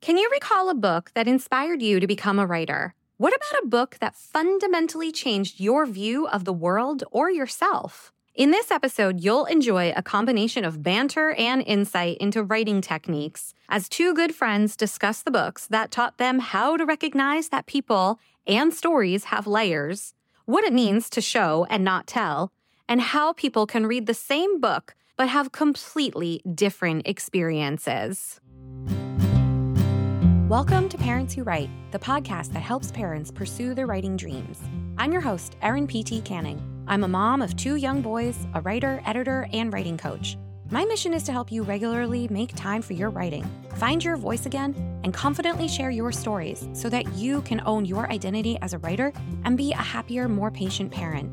Can you recall a book that inspired you to become a writer? What about a book that fundamentally changed your view of the world or yourself? In this episode, you'll enjoy a combination of banter and insight into writing techniques as two good friends discuss the books that taught them how to recognize that people and stories have layers, what it means to show and not tell, and how people can read the same book but have completely different experiences. Welcome to Parents Who Write, the podcast that helps parents pursue their writing dreams. I'm your host, Erin P.T. Canning. I'm a mom of two young boys, a writer, editor, and writing coach. My mission is to help you regularly make time for your writing, find your voice again, and confidently share your stories so that you can own your identity as a writer and be a happier, more patient parent.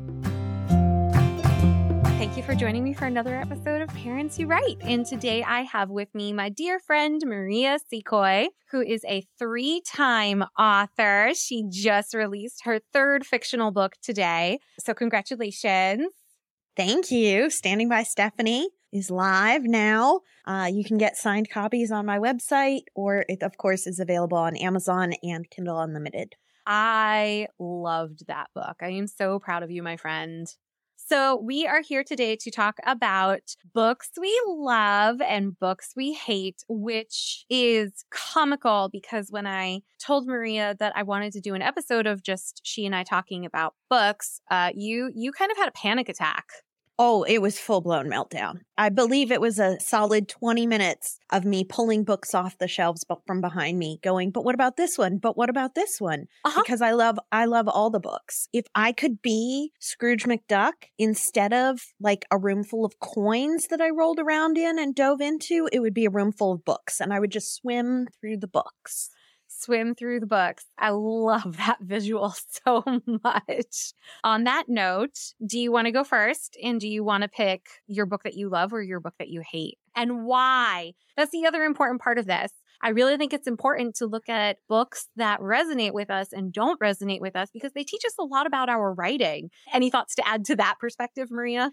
Thank you for joining me for another episode of Parents Who Write. And today I have with me my dear friend Maria Secoy, who is a three time author. She just released her third fictional book today. So, congratulations. Thank you. Standing by Stephanie is live now. Uh, you can get signed copies on my website, or it, of course, is available on Amazon and Kindle Unlimited. I loved that book. I am so proud of you, my friend. So, we are here today to talk about books we love and books we hate, which is comical because when I told Maria that I wanted to do an episode of just she and I talking about books, uh, you you kind of had a panic attack. Oh, it was full blown meltdown. I believe it was a solid 20 minutes of me pulling books off the shelves from behind me going, but what about this one? But what about this one? Uh-huh. Because I love, I love all the books. If I could be Scrooge McDuck instead of like a room full of coins that I rolled around in and dove into, it would be a room full of books and I would just swim through the books swim through the books. I love that visual so much. On that note, do you want to go first? And do you want to pick your book that you love or your book that you hate? And why? That's the other important part of this. I really think it's important to look at books that resonate with us and don't resonate with us because they teach us a lot about our writing. Any thoughts to add to that perspective, Maria?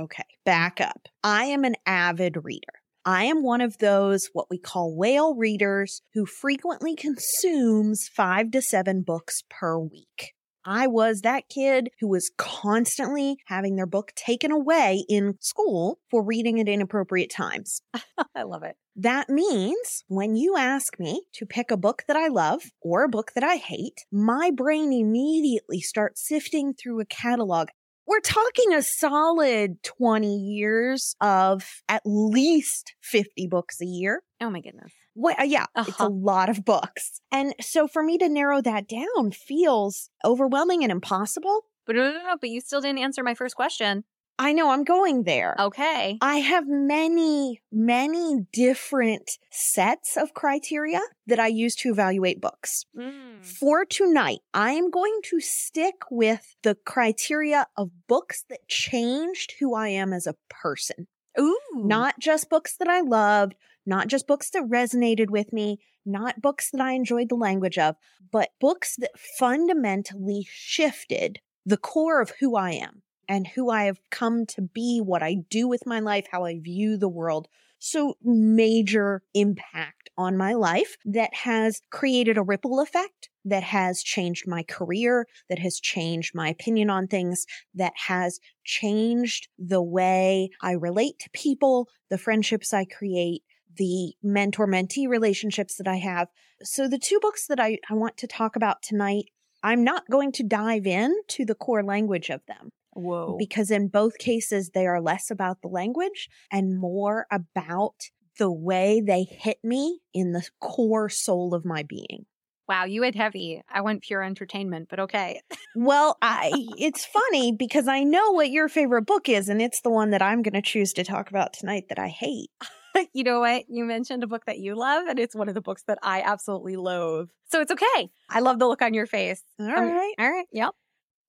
Okay, back up. I am an avid reader. I am one of those what we call whale readers who frequently consumes five to seven books per week. I was that kid who was constantly having their book taken away in school for reading at inappropriate times. I love it. That means when you ask me to pick a book that I love or a book that I hate, my brain immediately starts sifting through a catalog we're talking a solid 20 years of at least 50 books a year. Oh my goodness. Well, uh, yeah, uh-huh. it's a uh-huh. lot of books. And so for me to narrow that down feels overwhelming and impossible. But no, no, no, but you still didn't answer my first question. I know I'm going there. Okay. I have many, many different sets of criteria that I use to evaluate books. Mm. For tonight, I am going to stick with the criteria of books that changed who I am as a person. Ooh. Not just books that I loved, not just books that resonated with me, not books that I enjoyed the language of, but books that fundamentally shifted the core of who I am and who I have come to be, what I do with my life, how I view the world. So major impact on my life that has created a ripple effect that has changed my career, that has changed my opinion on things, that has changed the way I relate to people, the friendships I create, the mentor mentee relationships that I have. So the two books that I, I want to talk about tonight, I'm not going to dive in to the core language of them. Whoa. Because in both cases, they are less about the language and more about the way they hit me in the core soul of my being. Wow, you had heavy. I went pure entertainment, but okay. well, I it's funny because I know what your favorite book is and it's the one that I'm going to choose to talk about tonight that I hate. you know what? You mentioned a book that you love and it's one of the books that I absolutely loathe. So it's okay. I love the look on your face. All right. All right. Yep.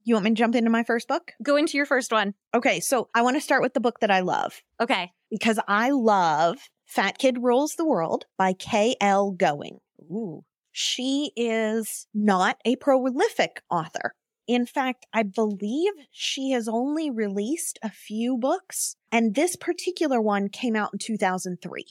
You want me to jump into my first book? Go into your first one. Okay, so I want to start with the book that I love. Okay. Because I love Fat Kid Rules the World by K.L. Going. Ooh. She is not a prolific author. In fact, I believe she has only released a few books, and this particular one came out in 2003.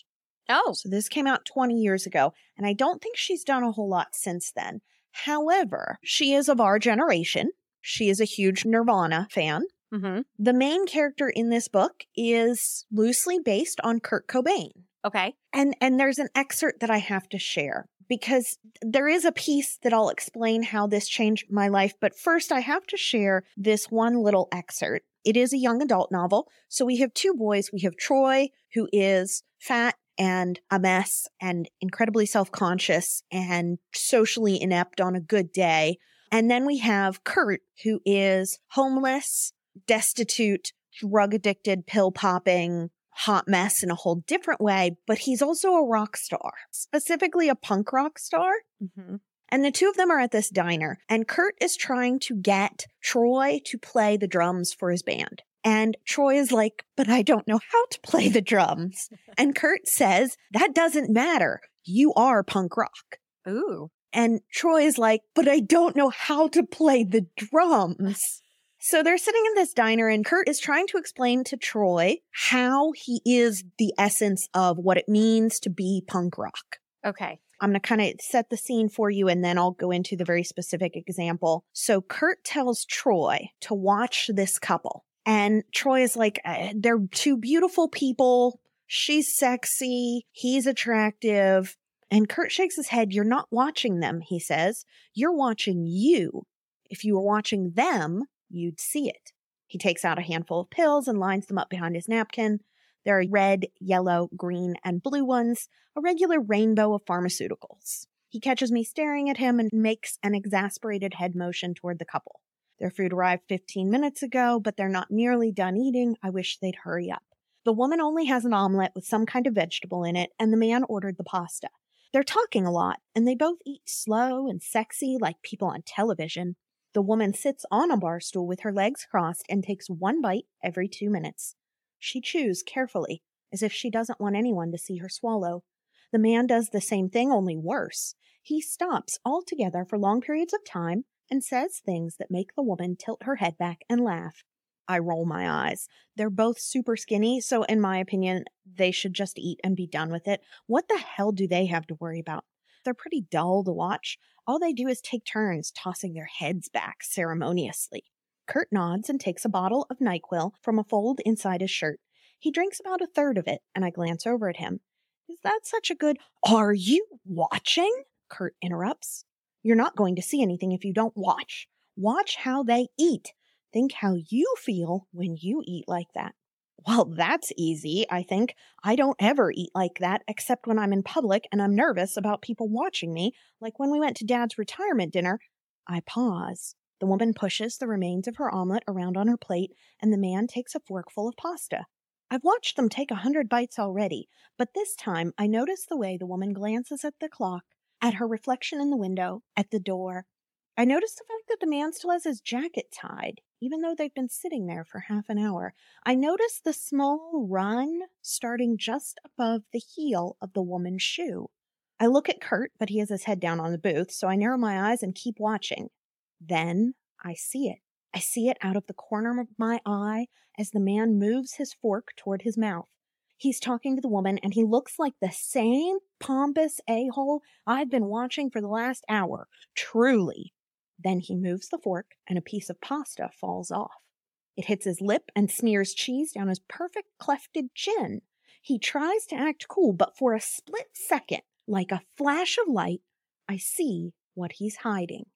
Oh. So this came out 20 years ago, and I don't think she's done a whole lot since then. However, she is of our generation. She is a huge Nirvana fan. Mm-hmm. The main character in this book is loosely based on Kurt Cobain. Okay. And and there's an excerpt that I have to share because there is a piece that I'll explain how this changed my life, but first I have to share this one little excerpt. It is a young adult novel. So we have two boys. We have Troy, who is fat and a mess and incredibly self-conscious and socially inept on a good day. And then we have Kurt, who is homeless, destitute, drug addicted, pill popping, hot mess in a whole different way, but he's also a rock star, specifically a punk rock star. Mm-hmm. And the two of them are at this diner, and Kurt is trying to get Troy to play the drums for his band. And Troy is like, but I don't know how to play the drums. and Kurt says, that doesn't matter. You are punk rock. Ooh. And Troy is like, but I don't know how to play the drums. So they're sitting in this diner and Kurt is trying to explain to Troy how he is the essence of what it means to be punk rock. Okay. I'm going to kind of set the scene for you and then I'll go into the very specific example. So Kurt tells Troy to watch this couple. And Troy is like, uh, they're two beautiful people. She's sexy. He's attractive. And Kurt shakes his head. You're not watching them, he says. You're watching you. If you were watching them, you'd see it. He takes out a handful of pills and lines them up behind his napkin. There are red, yellow, green, and blue ones, a regular rainbow of pharmaceuticals. He catches me staring at him and makes an exasperated head motion toward the couple. Their food arrived 15 minutes ago, but they're not nearly done eating. I wish they'd hurry up. The woman only has an omelet with some kind of vegetable in it, and the man ordered the pasta. They're talking a lot, and they both eat slow and sexy like people on television. The woman sits on a bar stool with her legs crossed and takes one bite every two minutes. She chews carefully, as if she doesn't want anyone to see her swallow. The man does the same thing, only worse. He stops altogether for long periods of time and says things that make the woman tilt her head back and laugh. I roll my eyes. They're both super skinny, so in my opinion, they should just eat and be done with it. What the hell do they have to worry about? They're pretty dull to watch. All they do is take turns tossing their heads back ceremoniously. Kurt nods and takes a bottle of NyQuil from a fold inside his shirt. He drinks about a third of it, and I glance over at him. Is that such a good. Are you watching? Kurt interrupts. You're not going to see anything if you don't watch. Watch how they eat. Think how you feel when you eat like that. Well, that's easy, I think. I don't ever eat like that except when I'm in public and I'm nervous about people watching me, like when we went to Dad's retirement dinner. I pause. The woman pushes the remains of her omelet around on her plate, and the man takes a forkful of pasta. I've watched them take a hundred bites already, but this time I notice the way the woman glances at the clock, at her reflection in the window, at the door. I notice the fact that the man still has his jacket tied, even though they've been sitting there for half an hour. I notice the small run starting just above the heel of the woman's shoe. I look at Kurt, but he has his head down on the booth, so I narrow my eyes and keep watching. Then I see it. I see it out of the corner of my eye as the man moves his fork toward his mouth. He's talking to the woman, and he looks like the same pompous a hole I've been watching for the last hour. Truly. Then he moves the fork, and a piece of pasta falls off. It hits his lip and smears cheese down his perfect clefted chin. He tries to act cool, but for a split second, like a flash of light, I see what he's hiding.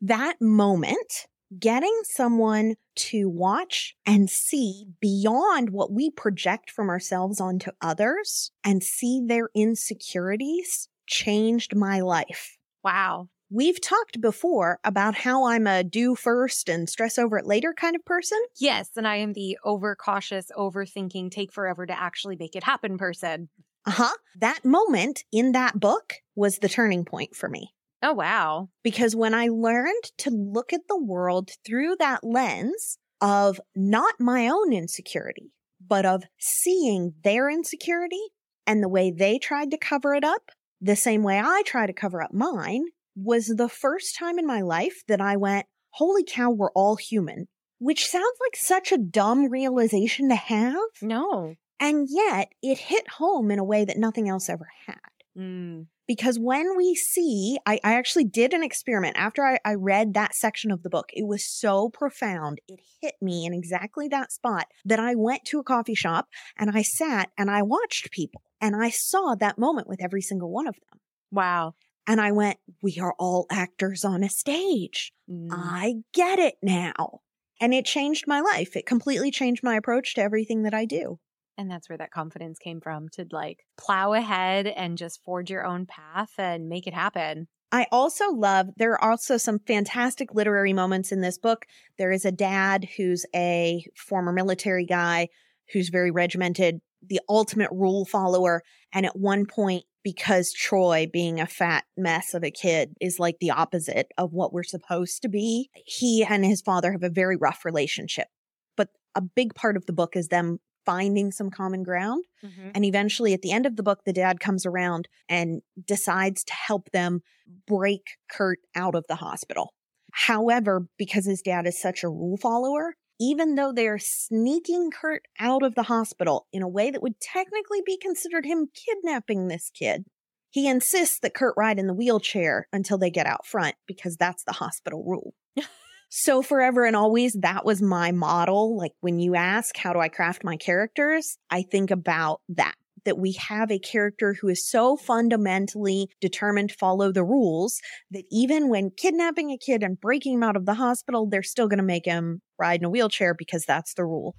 That moment, getting someone to watch and see beyond what we project from ourselves onto others and see their insecurities changed my life. Wow. We've talked before about how I'm a do first and stress over it later kind of person. Yes. And I am the overcautious, overthinking, take forever to actually make it happen person. Uh huh. That moment in that book was the turning point for me. Oh, wow. Because when I learned to look at the world through that lens of not my own insecurity, but of seeing their insecurity and the way they tried to cover it up, the same way I try to cover up mine, was the first time in my life that I went, holy cow, we're all human. Which sounds like such a dumb realization to have. No. And yet it hit home in a way that nothing else ever had. Mm. Because when we see, I, I actually did an experiment after I, I read that section of the book. It was so profound. It hit me in exactly that spot that I went to a coffee shop and I sat and I watched people and I saw that moment with every single one of them. Wow. And I went, we are all actors on a stage. Mm. I get it now. And it changed my life. It completely changed my approach to everything that I do. And that's where that confidence came from to like plow ahead and just forge your own path and make it happen. I also love, there are also some fantastic literary moments in this book. There is a dad who's a former military guy who's very regimented, the ultimate rule follower. And at one point, because Troy, being a fat mess of a kid, is like the opposite of what we're supposed to be, he and his father have a very rough relationship. But a big part of the book is them finding some common ground. Mm-hmm. And eventually, at the end of the book, the dad comes around and decides to help them break Kurt out of the hospital. However, because his dad is such a rule follower, even though they're sneaking Kurt out of the hospital in a way that would technically be considered him kidnapping this kid, he insists that Kurt ride in the wheelchair until they get out front because that's the hospital rule. so, forever and always, that was my model. Like when you ask, how do I craft my characters? I think about that. That we have a character who is so fundamentally determined to follow the rules that even when kidnapping a kid and breaking him out of the hospital, they're still going to make him ride in a wheelchair because that's the rule.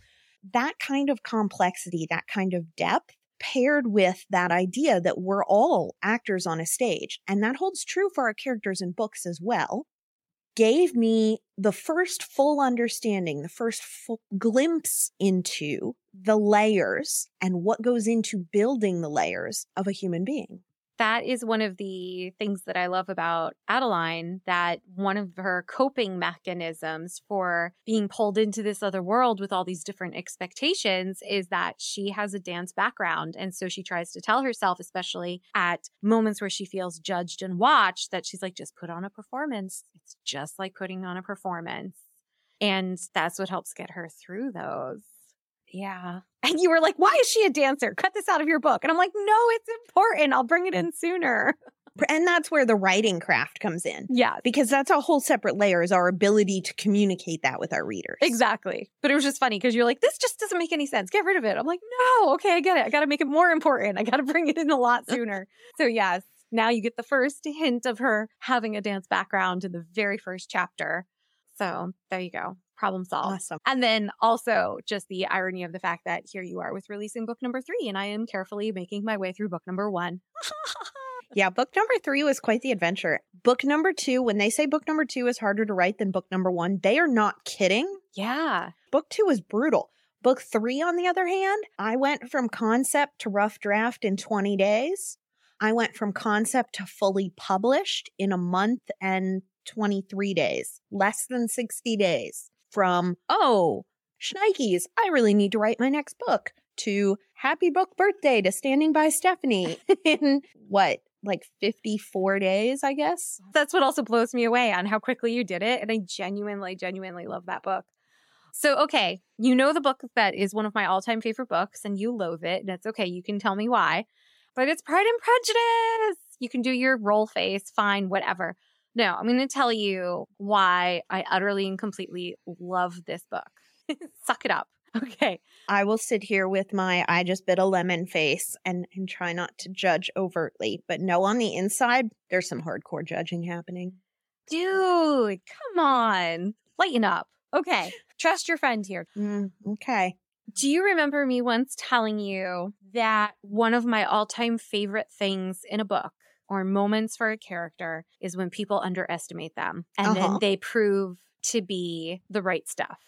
That kind of complexity, that kind of depth paired with that idea that we're all actors on a stage. And that holds true for our characters in books as well. Gave me the first full understanding, the first full glimpse into the layers and what goes into building the layers of a human being that is one of the things that I love about Adeline that one of her coping mechanisms for being pulled into this other world with all these different expectations is that she has a dance background. And so she tries to tell herself, especially at moments where she feels judged and watched, that she's like, just put on a performance. It's just like putting on a performance. And that's what helps get her through those. Yeah. And you were like, why is she a dancer? Cut this out of your book. And I'm like, no, it's important. I'll bring it in sooner. And that's where the writing craft comes in. Yeah. Because that's a whole separate layer is our ability to communicate that with our readers. Exactly. But it was just funny because you're like, this just doesn't make any sense. Get rid of it. I'm like, no, okay, I get it. I got to make it more important. I got to bring it in a lot sooner. so, yes, now you get the first hint of her having a dance background in the very first chapter. So, there you go problem solved. Awesome. And then also just the irony of the fact that here you are with releasing book number three, and I am carefully making my way through book number one. yeah, book number three was quite the adventure. Book number two, when they say book number two is harder to write than book number one, they are not kidding. Yeah. Book two is brutal. Book three, on the other hand, I went from concept to rough draft in 20 days. I went from concept to fully published in a month and 23 days, less than 60 days from, oh, Schnikes, I really need to write my next book, to happy book birthday to standing by Stephanie in what, like 54 days, I guess? That's what also blows me away on how quickly you did it. And I genuinely, genuinely love that book. So, okay, you know the book that is one of my all time favorite books, and you loathe it, and it's okay. You can tell me why, but it's Pride and Prejudice. You can do your roll face, fine, whatever. No, I'm going to tell you why I utterly and completely love this book. Suck it up. Okay. I will sit here with my I just bit a lemon face and, and try not to judge overtly. But no, on the inside, there's some hardcore judging happening. Dude, come on. Lighten up. Okay. Trust your friend here. Mm, okay. Do you remember me once telling you that one of my all time favorite things in a book or moments for a character is when people underestimate them and uh-huh. then they prove to be the right stuff.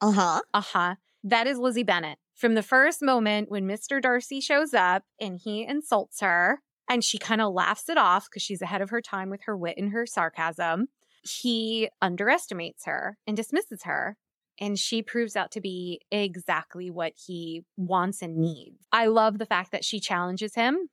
Uh huh. Uh huh. That is Lizzie Bennet. From the first moment when Mr. Darcy shows up and he insults her and she kind of laughs it off because she's ahead of her time with her wit and her sarcasm, he underestimates her and dismisses her. And she proves out to be exactly what he wants and needs. I love the fact that she challenges him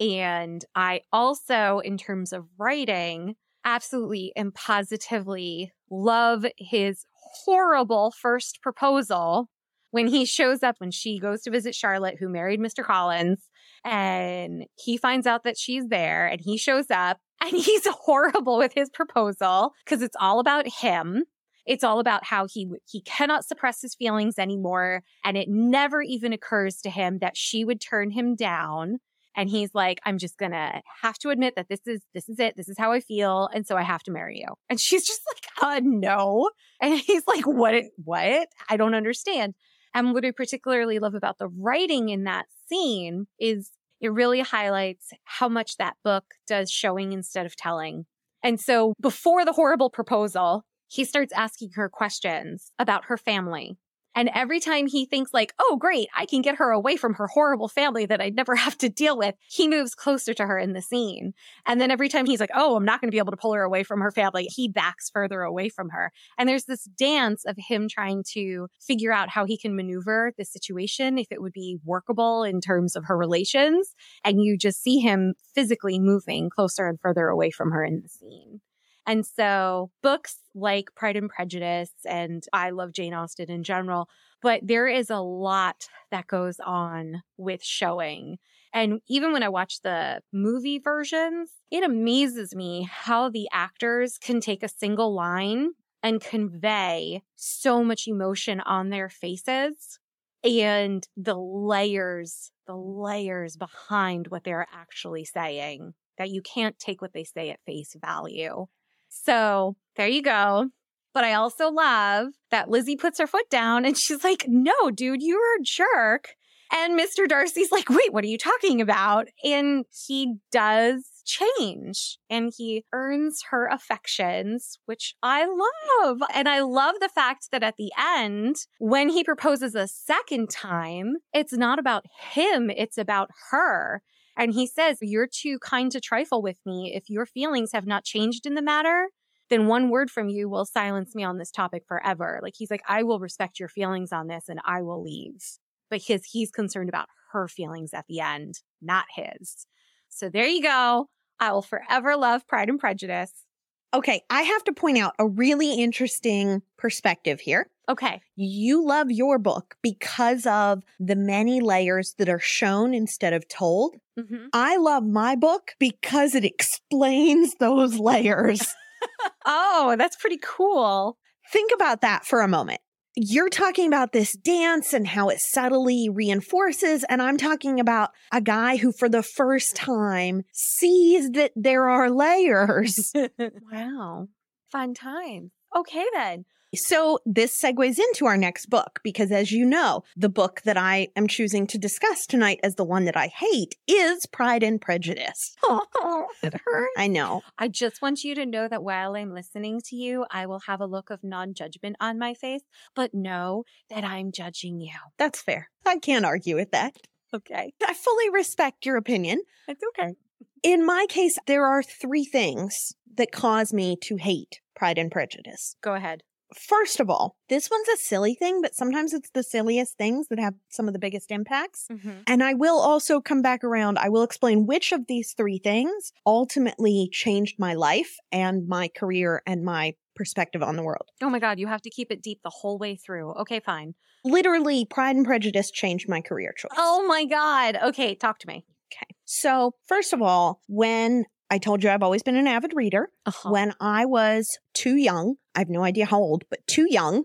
and I also, in terms of writing, absolutely and positively love his horrible first proposal when he shows up when she goes to visit Charlotte, who married Mr. Collins, and he finds out that she's there and he shows up and he's horrible with his proposal because it's all about him. It's all about how he he cannot suppress his feelings anymore and it never even occurs to him that she would turn him down and he's like I'm just going to have to admit that this is this is it. This is how I feel and so I have to marry you. And she's just like, "Uh no." And he's like, "What what? I don't understand." And what I particularly love about the writing in that scene is it really highlights how much that book does showing instead of telling. And so before the horrible proposal, he starts asking her questions about her family and every time he thinks like, oh, great, I can get her away from her horrible family that I'd never have to deal with, he moves closer to her in the scene. And then every time he's like, oh, I'm not going to be able to pull her away from her family, he backs further away from her. And there's this dance of him trying to figure out how he can maneuver the situation, if it would be workable in terms of her relations. And you just see him physically moving closer and further away from her in the scene. And so books like Pride and Prejudice and I love Jane Austen in general, but there is a lot that goes on with showing. And even when I watch the movie versions, it amazes me how the actors can take a single line and convey so much emotion on their faces and the layers, the layers behind what they're actually saying that you can't take what they say at face value. So there you go. But I also love that Lizzie puts her foot down and she's like, no, dude, you're a jerk. And Mr. Darcy's like, wait, what are you talking about? And he does change and he earns her affections, which I love. And I love the fact that at the end, when he proposes a second time, it's not about him, it's about her. And he says, You're too kind to trifle with me. If your feelings have not changed in the matter, then one word from you will silence me on this topic forever. Like he's like, I will respect your feelings on this and I will leave. Because he's concerned about her feelings at the end, not his. So there you go. I will forever love Pride and Prejudice. Okay, I have to point out a really interesting perspective here. Okay. You love your book because of the many layers that are shown instead of told. Mm-hmm. I love my book because it explains those layers. oh, that's pretty cool. Think about that for a moment you're talking about this dance and how it subtly reinforces. And I'm talking about a guy who, for the first time, sees that there are layers. wow. Fun time. Okay, then. So this segues into our next book because as you know, the book that I am choosing to discuss tonight as the one that I hate is Pride and Prejudice. Oh, it hurts. I know. I just want you to know that while I'm listening to you, I will have a look of non-judgment on my face, but know that I'm judging you. That's fair. I can't argue with that. Okay. I fully respect your opinion. It's okay. In my case, there are three things that cause me to hate Pride and Prejudice. Go ahead. First of all, this one's a silly thing, but sometimes it's the silliest things that have some of the biggest impacts. Mm-hmm. And I will also come back around. I will explain which of these three things ultimately changed my life and my career and my perspective on the world. Oh my God, you have to keep it deep the whole way through. Okay, fine. Literally, Pride and Prejudice changed my career choice. Oh my God. Okay, talk to me. Okay. So, first of all, when I told you I've always been an avid reader. Uh-huh. When I was too young, I have no idea how old, but too young,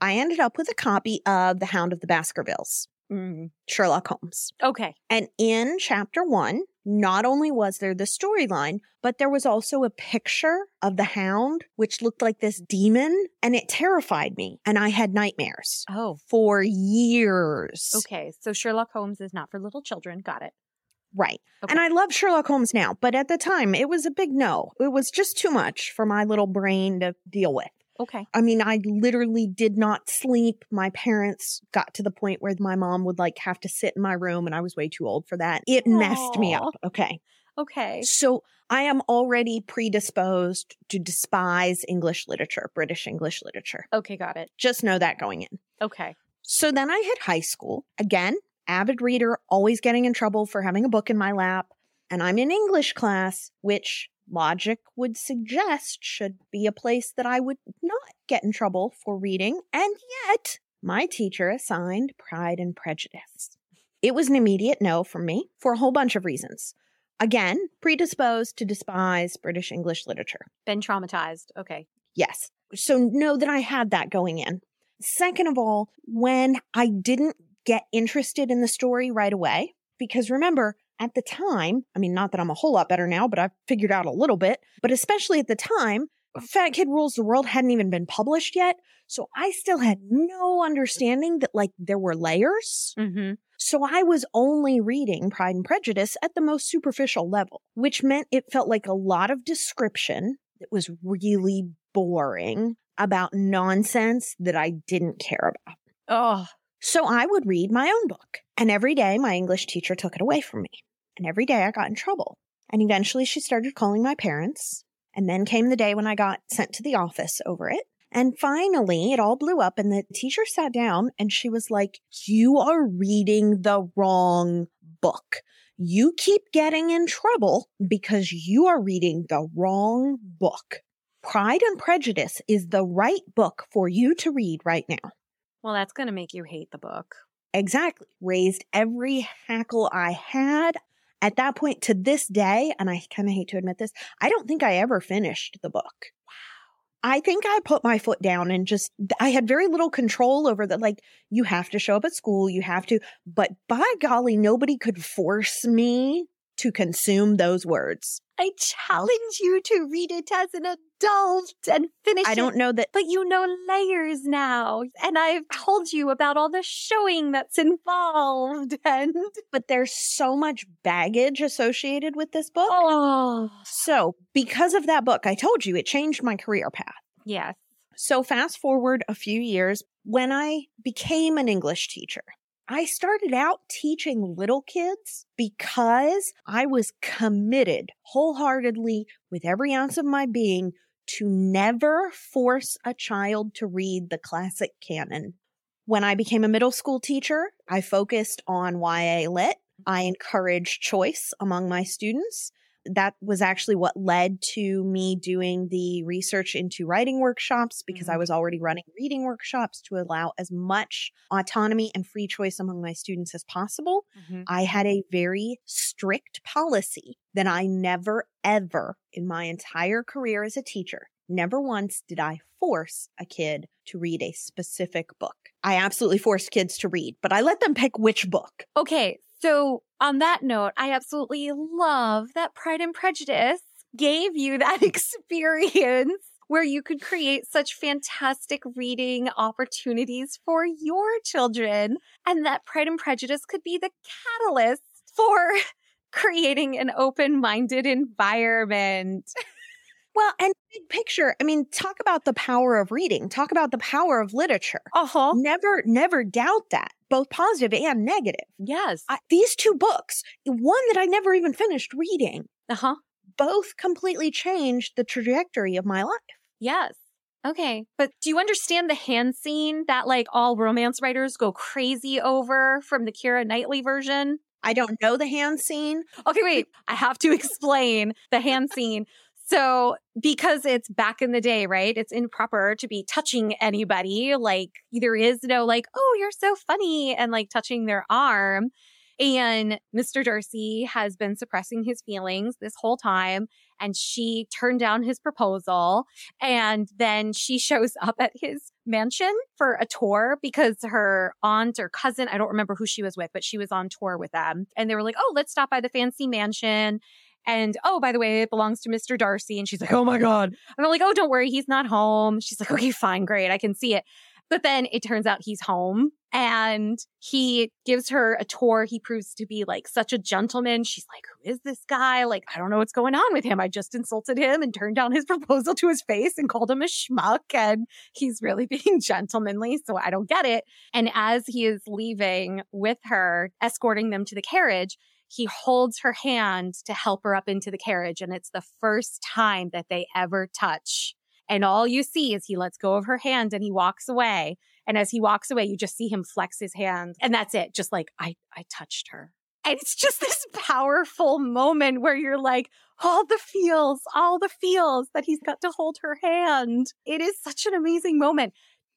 I ended up with a copy of The Hound of the Baskervilles, mm. Sherlock Holmes. Okay. And in chapter one, not only was there the storyline, but there was also a picture of the hound, which looked like this demon, and it terrified me. And I had nightmares. Oh. For years. Okay. So Sherlock Holmes is not for little children. Got it. Right. Okay. And I love Sherlock Holmes now, but at the time it was a big no. It was just too much for my little brain to deal with. Okay. I mean, I literally did not sleep. My parents got to the point where my mom would like have to sit in my room and I was way too old for that. It Aww. messed me up. Okay. Okay. So I am already predisposed to despise English literature, British English literature. Okay, got it. Just know that going in. Okay. So then I hit high school. Again, avid reader, always getting in trouble for having a book in my lap. And I'm in English class, which logic would suggest should be a place that I would not get in trouble for reading. And yet my teacher assigned Pride and Prejudice. It was an immediate no from me for a whole bunch of reasons. Again, predisposed to despise British English literature. Been traumatized. Okay. Yes. So know that I had that going in. Second of all, when I didn't get interested in the story right away, because remember, at the time, I mean, not that I'm a whole lot better now, but I've figured out a little bit, but especially at the time, Fat Kid Rules the World hadn't even been published yet. So I still had no understanding that like there were layers. Mm-hmm. So I was only reading Pride and Prejudice at the most superficial level, which meant it felt like a lot of description that was really boring about nonsense that I didn't care about. Oh, So I would read my own book. And every day my English teacher took it away from me. And every day I got in trouble. And eventually she started calling my parents. And then came the day when I got sent to the office over it. And finally it all blew up and the teacher sat down and she was like, you are reading the wrong book. You keep getting in trouble because you are reading the wrong book. Pride and Prejudice is the right book for you to read right now. Well, that's going to make you hate the book. Exactly. Raised every hackle I had. At that point to this day, and I kind of hate to admit this, I don't think I ever finished the book. Wow. I think I put my foot down and just, I had very little control over the, like, you have to show up at school, you have to, but by golly, nobody could force me to consume those words. I challenge you to read it as an adult and finish I don't it. know that, But you know layers now. And I've told you about all the showing that's involved. And but there's so much baggage associated with this book. oh, So, because of that book, I told you it changed my career path. yes. So, fast forward a few years, when I became an English teacher, I started out teaching little kids because I was committed wholeheartedly with every ounce of my being to never force a child to read the classic canon. When I became a middle school teacher, I focused on YA lit. I encouraged choice among my students that was actually what led to me doing the research into writing workshops because I Mhm. was already running reading workshops to allow as much autonomy and free choice among my students as possible. I had a very strict policy that I never, ever in my entire career as a teacher, never once did I force a kid to read a specific book. I absolutely forced kids to read, but I let them pick which book. Okay. So on that note, I absolutely love that Pride and Prejudice gave you that experience where you could create such fantastic reading opportunities for your children and that Pride and Prejudice could be the catalyst for creating an open-minded environment. Well, and big picture, I mean, talk about the power of reading, talk about the power of literature. Uh-huh. Never, never doubt that, both positive and negative. Yes. I, these two books, one that I never even finished reading, Uh-huh. both completely changed the trajectory of my life. Yes. Okay. But do you understand the hand scene that like all romance writers go crazy over from the Keira Knightley version? I don't know the hand scene. Okay, wait. I have to explain the hand scene. So, because it's back in the day, right? It's improper to be touching anybody. Like, there is no, like, oh, you're so funny, and like touching their arm. And Mr. Darcy has been suppressing his feelings this whole time. And she turned down his proposal. And then she shows up at his mansion for a tour because her aunt or cousin, I don't remember who she was with, but she was on tour with them. And they were like, oh, let's stop by the fancy mansion. And oh, by the way, it belongs to Mr. Darcy. And she's like, oh my God. And I'm like, oh, don't worry, he's not home. She's like, okay, fine, great, I can see it. But then it turns out he's home and he gives her a tour. He proves to be like such a gentleman. She's like, who is this guy? Like, I don't know what's going on with him. I just insulted him and turned down his proposal to his face and called him a schmuck. And he's really being gentlemanly. So I don't get it. And as he is leaving with her, escorting them to the carriage, he holds her hand to help her up into the carriage. And it's the first time that they ever touch. And all you see is he lets go of her hand and he walks away. And as he walks away, you just see him flex his hand. And that's it. Just like, I, I touched her. And it's just this powerful moment where you're like, all the feels, all the feels that he's got to hold her hand. It is such an amazing moment.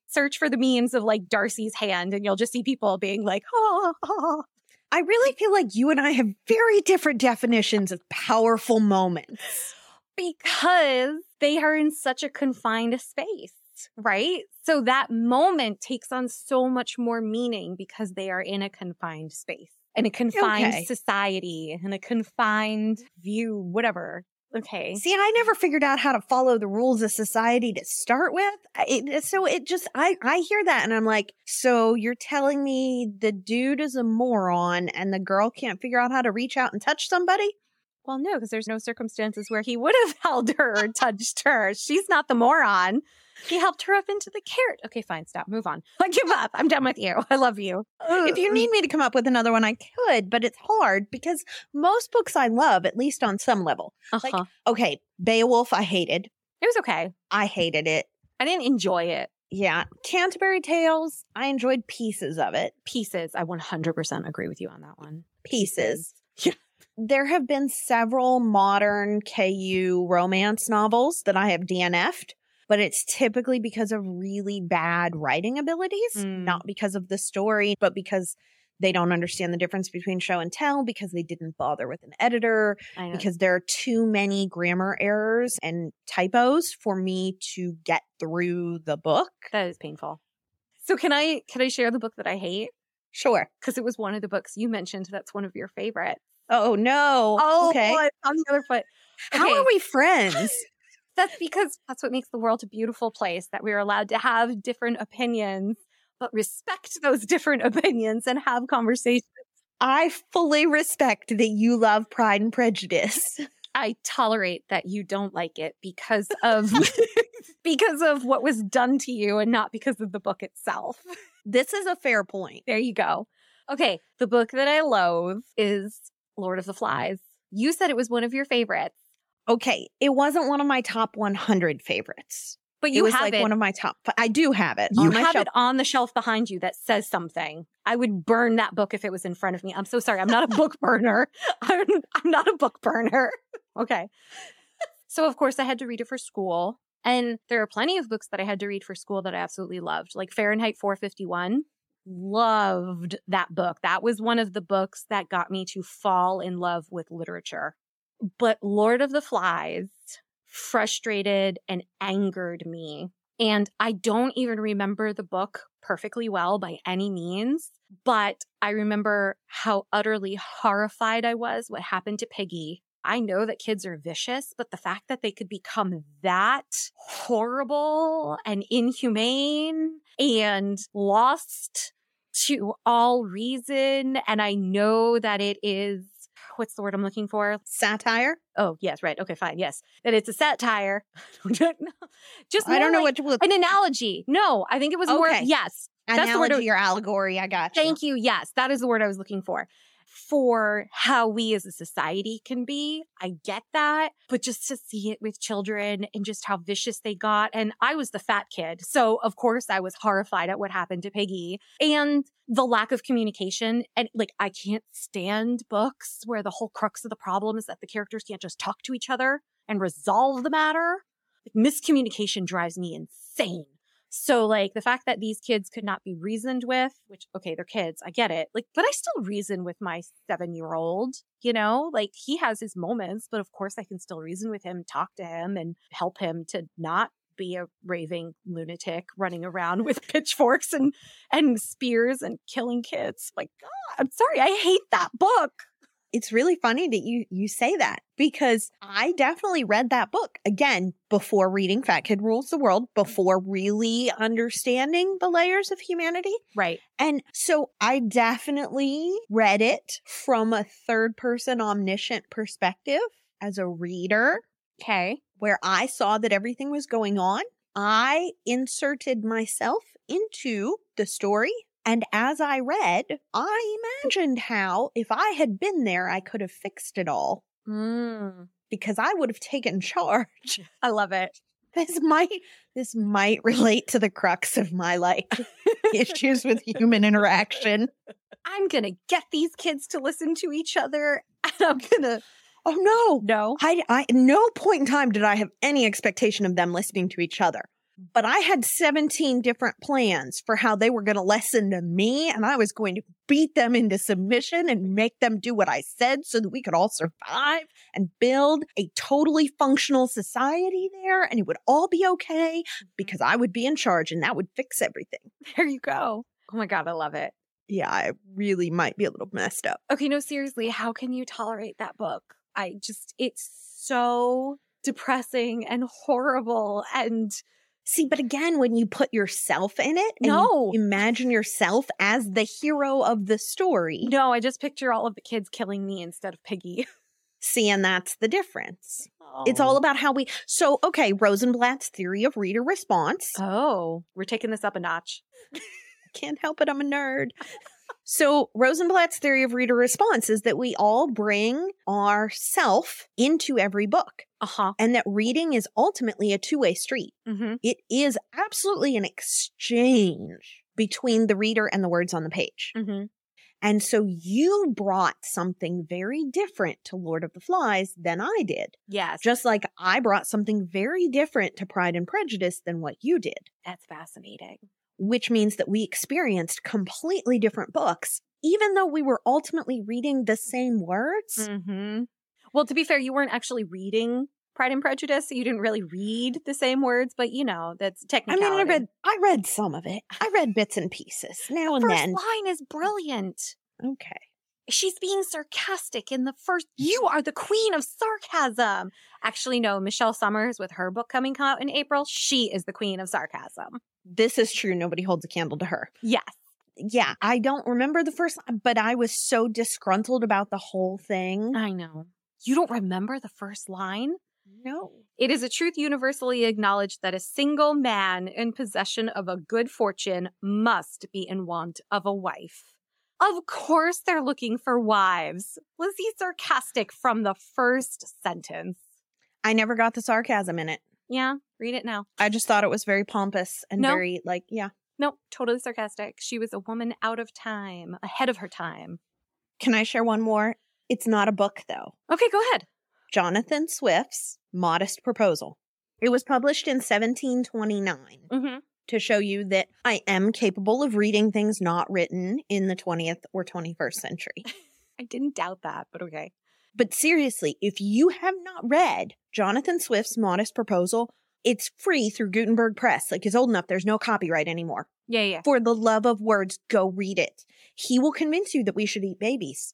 search for the memes of like Darcy's hand and you'll just see people being like, oh, oh. I really feel like you and I have very different definitions of powerful moments. Because they are in such a confined space, right? So that moment takes on so much more meaning because they are in a confined space, in a confined Okay. society, in a confined view, whatever. Okay. See, I never figured out how to follow the rules of society to start with. It, so it just, I, I hear that and I'm like, so you're telling me the dude is a moron and the girl can't figure out how to reach out and touch somebody? Well, no, because there's no circumstances where he would have held her or touched her. She's not the moron. He helped her up into the carrot. Okay, fine, stop, move on. I give up. I'm done with you. I love you. If you need me to come up with another one, I could, but it's hard because most books I love, at least on some level. uh-huh. Like, okay, Beowulf, I hated. it was okay. I hated it. I didn't enjoy it. Yeah. Canterbury Tales, I enjoyed pieces of it. Pieces. I 100% agree with you on that one. Pieces. Yeah. There have been several modern KU romance novels that I have DNF'd, but it's typically because of really bad writing abilities, Mm. not because of the story, but because they don't understand the difference between show and tell, because they didn't bother with an editor, because there are too many grammar errors and typos for me to get through the book. that is painful. So can I can I share the book that I hate? Sure. Because it was one of the books you mentioned that's one of your favorites. Oh no. okay. on the other foot. How are we friends? That's because that's what makes the world a beautiful place that we're allowed to have different opinions, but respect those different opinions and have conversations. I fully respect that you love Pride and Prejudice. I tolerate that you don't like it because of because of what was done to you and not because of the book itself. This is a fair point. There you go. Okay, the book that I loathe is Lord of the Flies. You said it was one of your favorites, Okay, it wasn't one of my top 100 favorites. but it you was have like it. one of my top. I do have it. you on my have shelf. it on the shelf behind you that says something. I would burn that book if it was in front of me. I'm so sorry. I'm not a book burner. I'm, I'm not a book burner. Okay. So, of course, I had to read it for school. And there are plenty of books that I had to read for school that I absolutely loved, like Fahrenheit 451. Loved that book. That was one of the books that got me to fall in love with literature. But Lord of the Flies frustrated and angered me and I don't even remember the book perfectly well by any means, but I remember how utterly horrified I was what happened to Piggy. I know that kids are vicious, but the fact that they could become that horrible and inhumane and lost to all reason. And I know that it is, what's the word I'm looking for? satire. Oh, yes, right. Okay, fine. Yes. That it's a satire. Just I don't know like what to, an analogy. No, I think it was more Okay. yes. that's the word analogy or allegory. I got you. Thank you. Yes, that is the word I was looking for. For how we as a society can be. I get that. But just to see it with children and just how vicious they got. And I was the fat kid. So of course I was horrified at what happened to Piggy and the lack of communication. And like, I can't stand books where the whole crux of the problem is that the characters can't just talk to each other and resolve the matter. Like, miscommunication drives me insane. So like the fact that these kids could not be reasoned with, which okay, they're kids, I get it. Like, but I still reason with my seven year old, you know, like he has his moments, but of course I can still reason with him, talk to him and help him to not be a raving lunatic running around with pitchforks and and spears and killing kids. Like, God, I'm sorry, I hate that book. It's really funny that you you say that because I definitely read that book again before reading Fat Kid Rules the World, mm-hmm. before really understanding the layers of humanity. Right. And so I definitely read it from a third person omniscient perspective as a reader Okay. where I saw that everything was going on. I inserted myself into the story. And as I read, I imagined how, if I had been there, I could have fixed it all Mm, because I would have taken charge. I love it. This might, this might relate to the crux of my like issues with human interaction. I'm gonna get these kids to listen to each other, and I'm gonna Oh no. no. I, I, at no point in time did I have any expectation of them listening to each other. But I had 17 different plans for how they were going to listen to me. And I was going to beat them into submission and make them do what I said so that we could all survive and build a totally functional society there. And it would all be okay mm-hmm. because I would be in charge and that would fix everything. There you go. Oh my God, I love it. Yeah, I really might be a little messed up. Okay, no, seriously, how can you tolerate that book? I just, it's so depressing and horrible and See, but again, when you put yourself in it, and you No. imagine yourself as the hero of the story. no, I just picture all of the kids killing me instead of Piggy. See, and that's the difference. It's all oh. about how we. So, okay, Rosenblatt's theory of reader response. Oh, we're taking this up a notch. Can't help it, I'm a nerd. So, Rosenblatt's theory of reader response is that we all bring our self into every book, Uh huh. and that reading is ultimately a two way street. Mm-hmm. It is absolutely an exchange between the reader and the words on the page. Mm-hmm. And so you brought something very different to Lord of the Flies than I did. Yes. Just like I brought something very different to Pride and Prejudice than what you did, That's fascinating. which means that we experienced completely different books, even though we were ultimately reading the same words. Mm-hmm. Well, to be fair, you weren't actually reading Pride and Prejudice, so you didn't really read the same words, but you know, that's technical. I mean, I read, I read some of it. I read bits and pieces now and First then. line is brilliant. Okay. She's being sarcastic in the first. You are the queen of sarcasm. Actually, no, Michelle Summers with her book coming out in April, she is the queen of sarcasm. This is true. Nobody holds a candle to her. Yes. Yeah, I don't remember the first, but I was so disgruntled about the whole thing. I know. You don't remember the first line? No. It is a truth universally acknowledged that a single man in possession of a good fortune must be in want of a wife. Of course, they're looking for wives. Was he sarcastic from the first sentence? I never got the sarcasm in it. Yeah, read it now. I just thought it was very pompous and No. very like, yeah. Nope, totally sarcastic. She was a woman out of time, ahead of her time. Can I share one more? It's not a book though. Okay, go ahead. Jonathan Swift's Modest Proposal. It was published in 1729 Mm-hmm. to show you that I am capable of reading things not written in the 20th or 21st century. I didn't doubt that, but okay. But seriously, if you have not read Jonathan Swift's Modest Proposal, it's free through Gutenberg Press. Like it's old enough, there's no copyright anymore. Yeah, yeah. For the love of words, go read it. He will convince you that we should eat babies.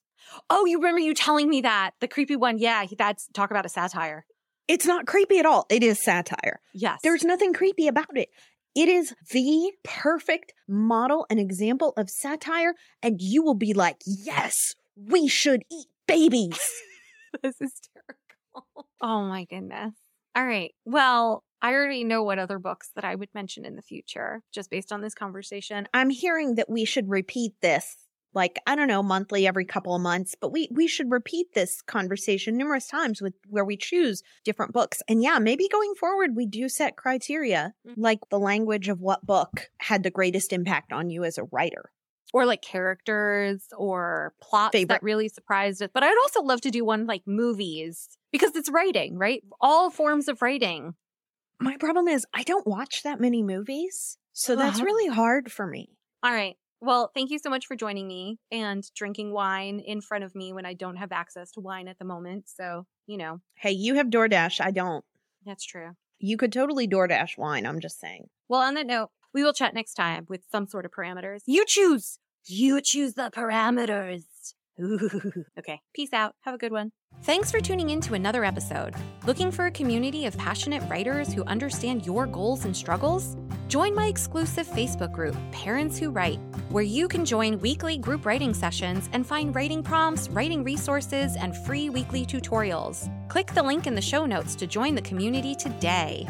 Oh, you remember you telling me that the creepy one? Yeah, that's talk about a satire. It's not creepy at all. It is satire. Yes, There's nothing creepy about it. It is the perfect model and example of satire, and you will be like, yes, we should eat babies. this is terrible. Oh my goodness. All right. Well, I already know what other books that I would mention in the future just based on this conversation. I'm hearing that we should repeat this like I don't know monthly every couple of months but we we should repeat this conversation numerous times with where we choose different books and yeah maybe going forward we do set criteria Mhm. like the language of what book had the greatest impact on you as a writer Or like characters or plots Favorite. that really surprised us. But I'd also love to do one like movies because it's writing, right? All forms of writing. my problem is I don't watch that many movies so that's Uh-huh. really hard for me All right. Well, thank you so much for joining me and drinking wine in front of me when I don't have access to wine at the moment. So, you know, hey you have DoorDash I don't that's true. you could totally DoorDash wine I'm just saying Well, on that note, we will chat next time with some sort of parameters. You choose. You choose the parameters. Okay. Peace out. Have a good one. Thanks for tuning in to another episode. Looking for a community of passionate writers who understand your goals and struggles? Join my exclusive Facebook group, Parents Who Write, where you can join weekly group writing sessions and find writing prompts, writing resources, and free weekly tutorials. Click the link in the show notes to join the community today.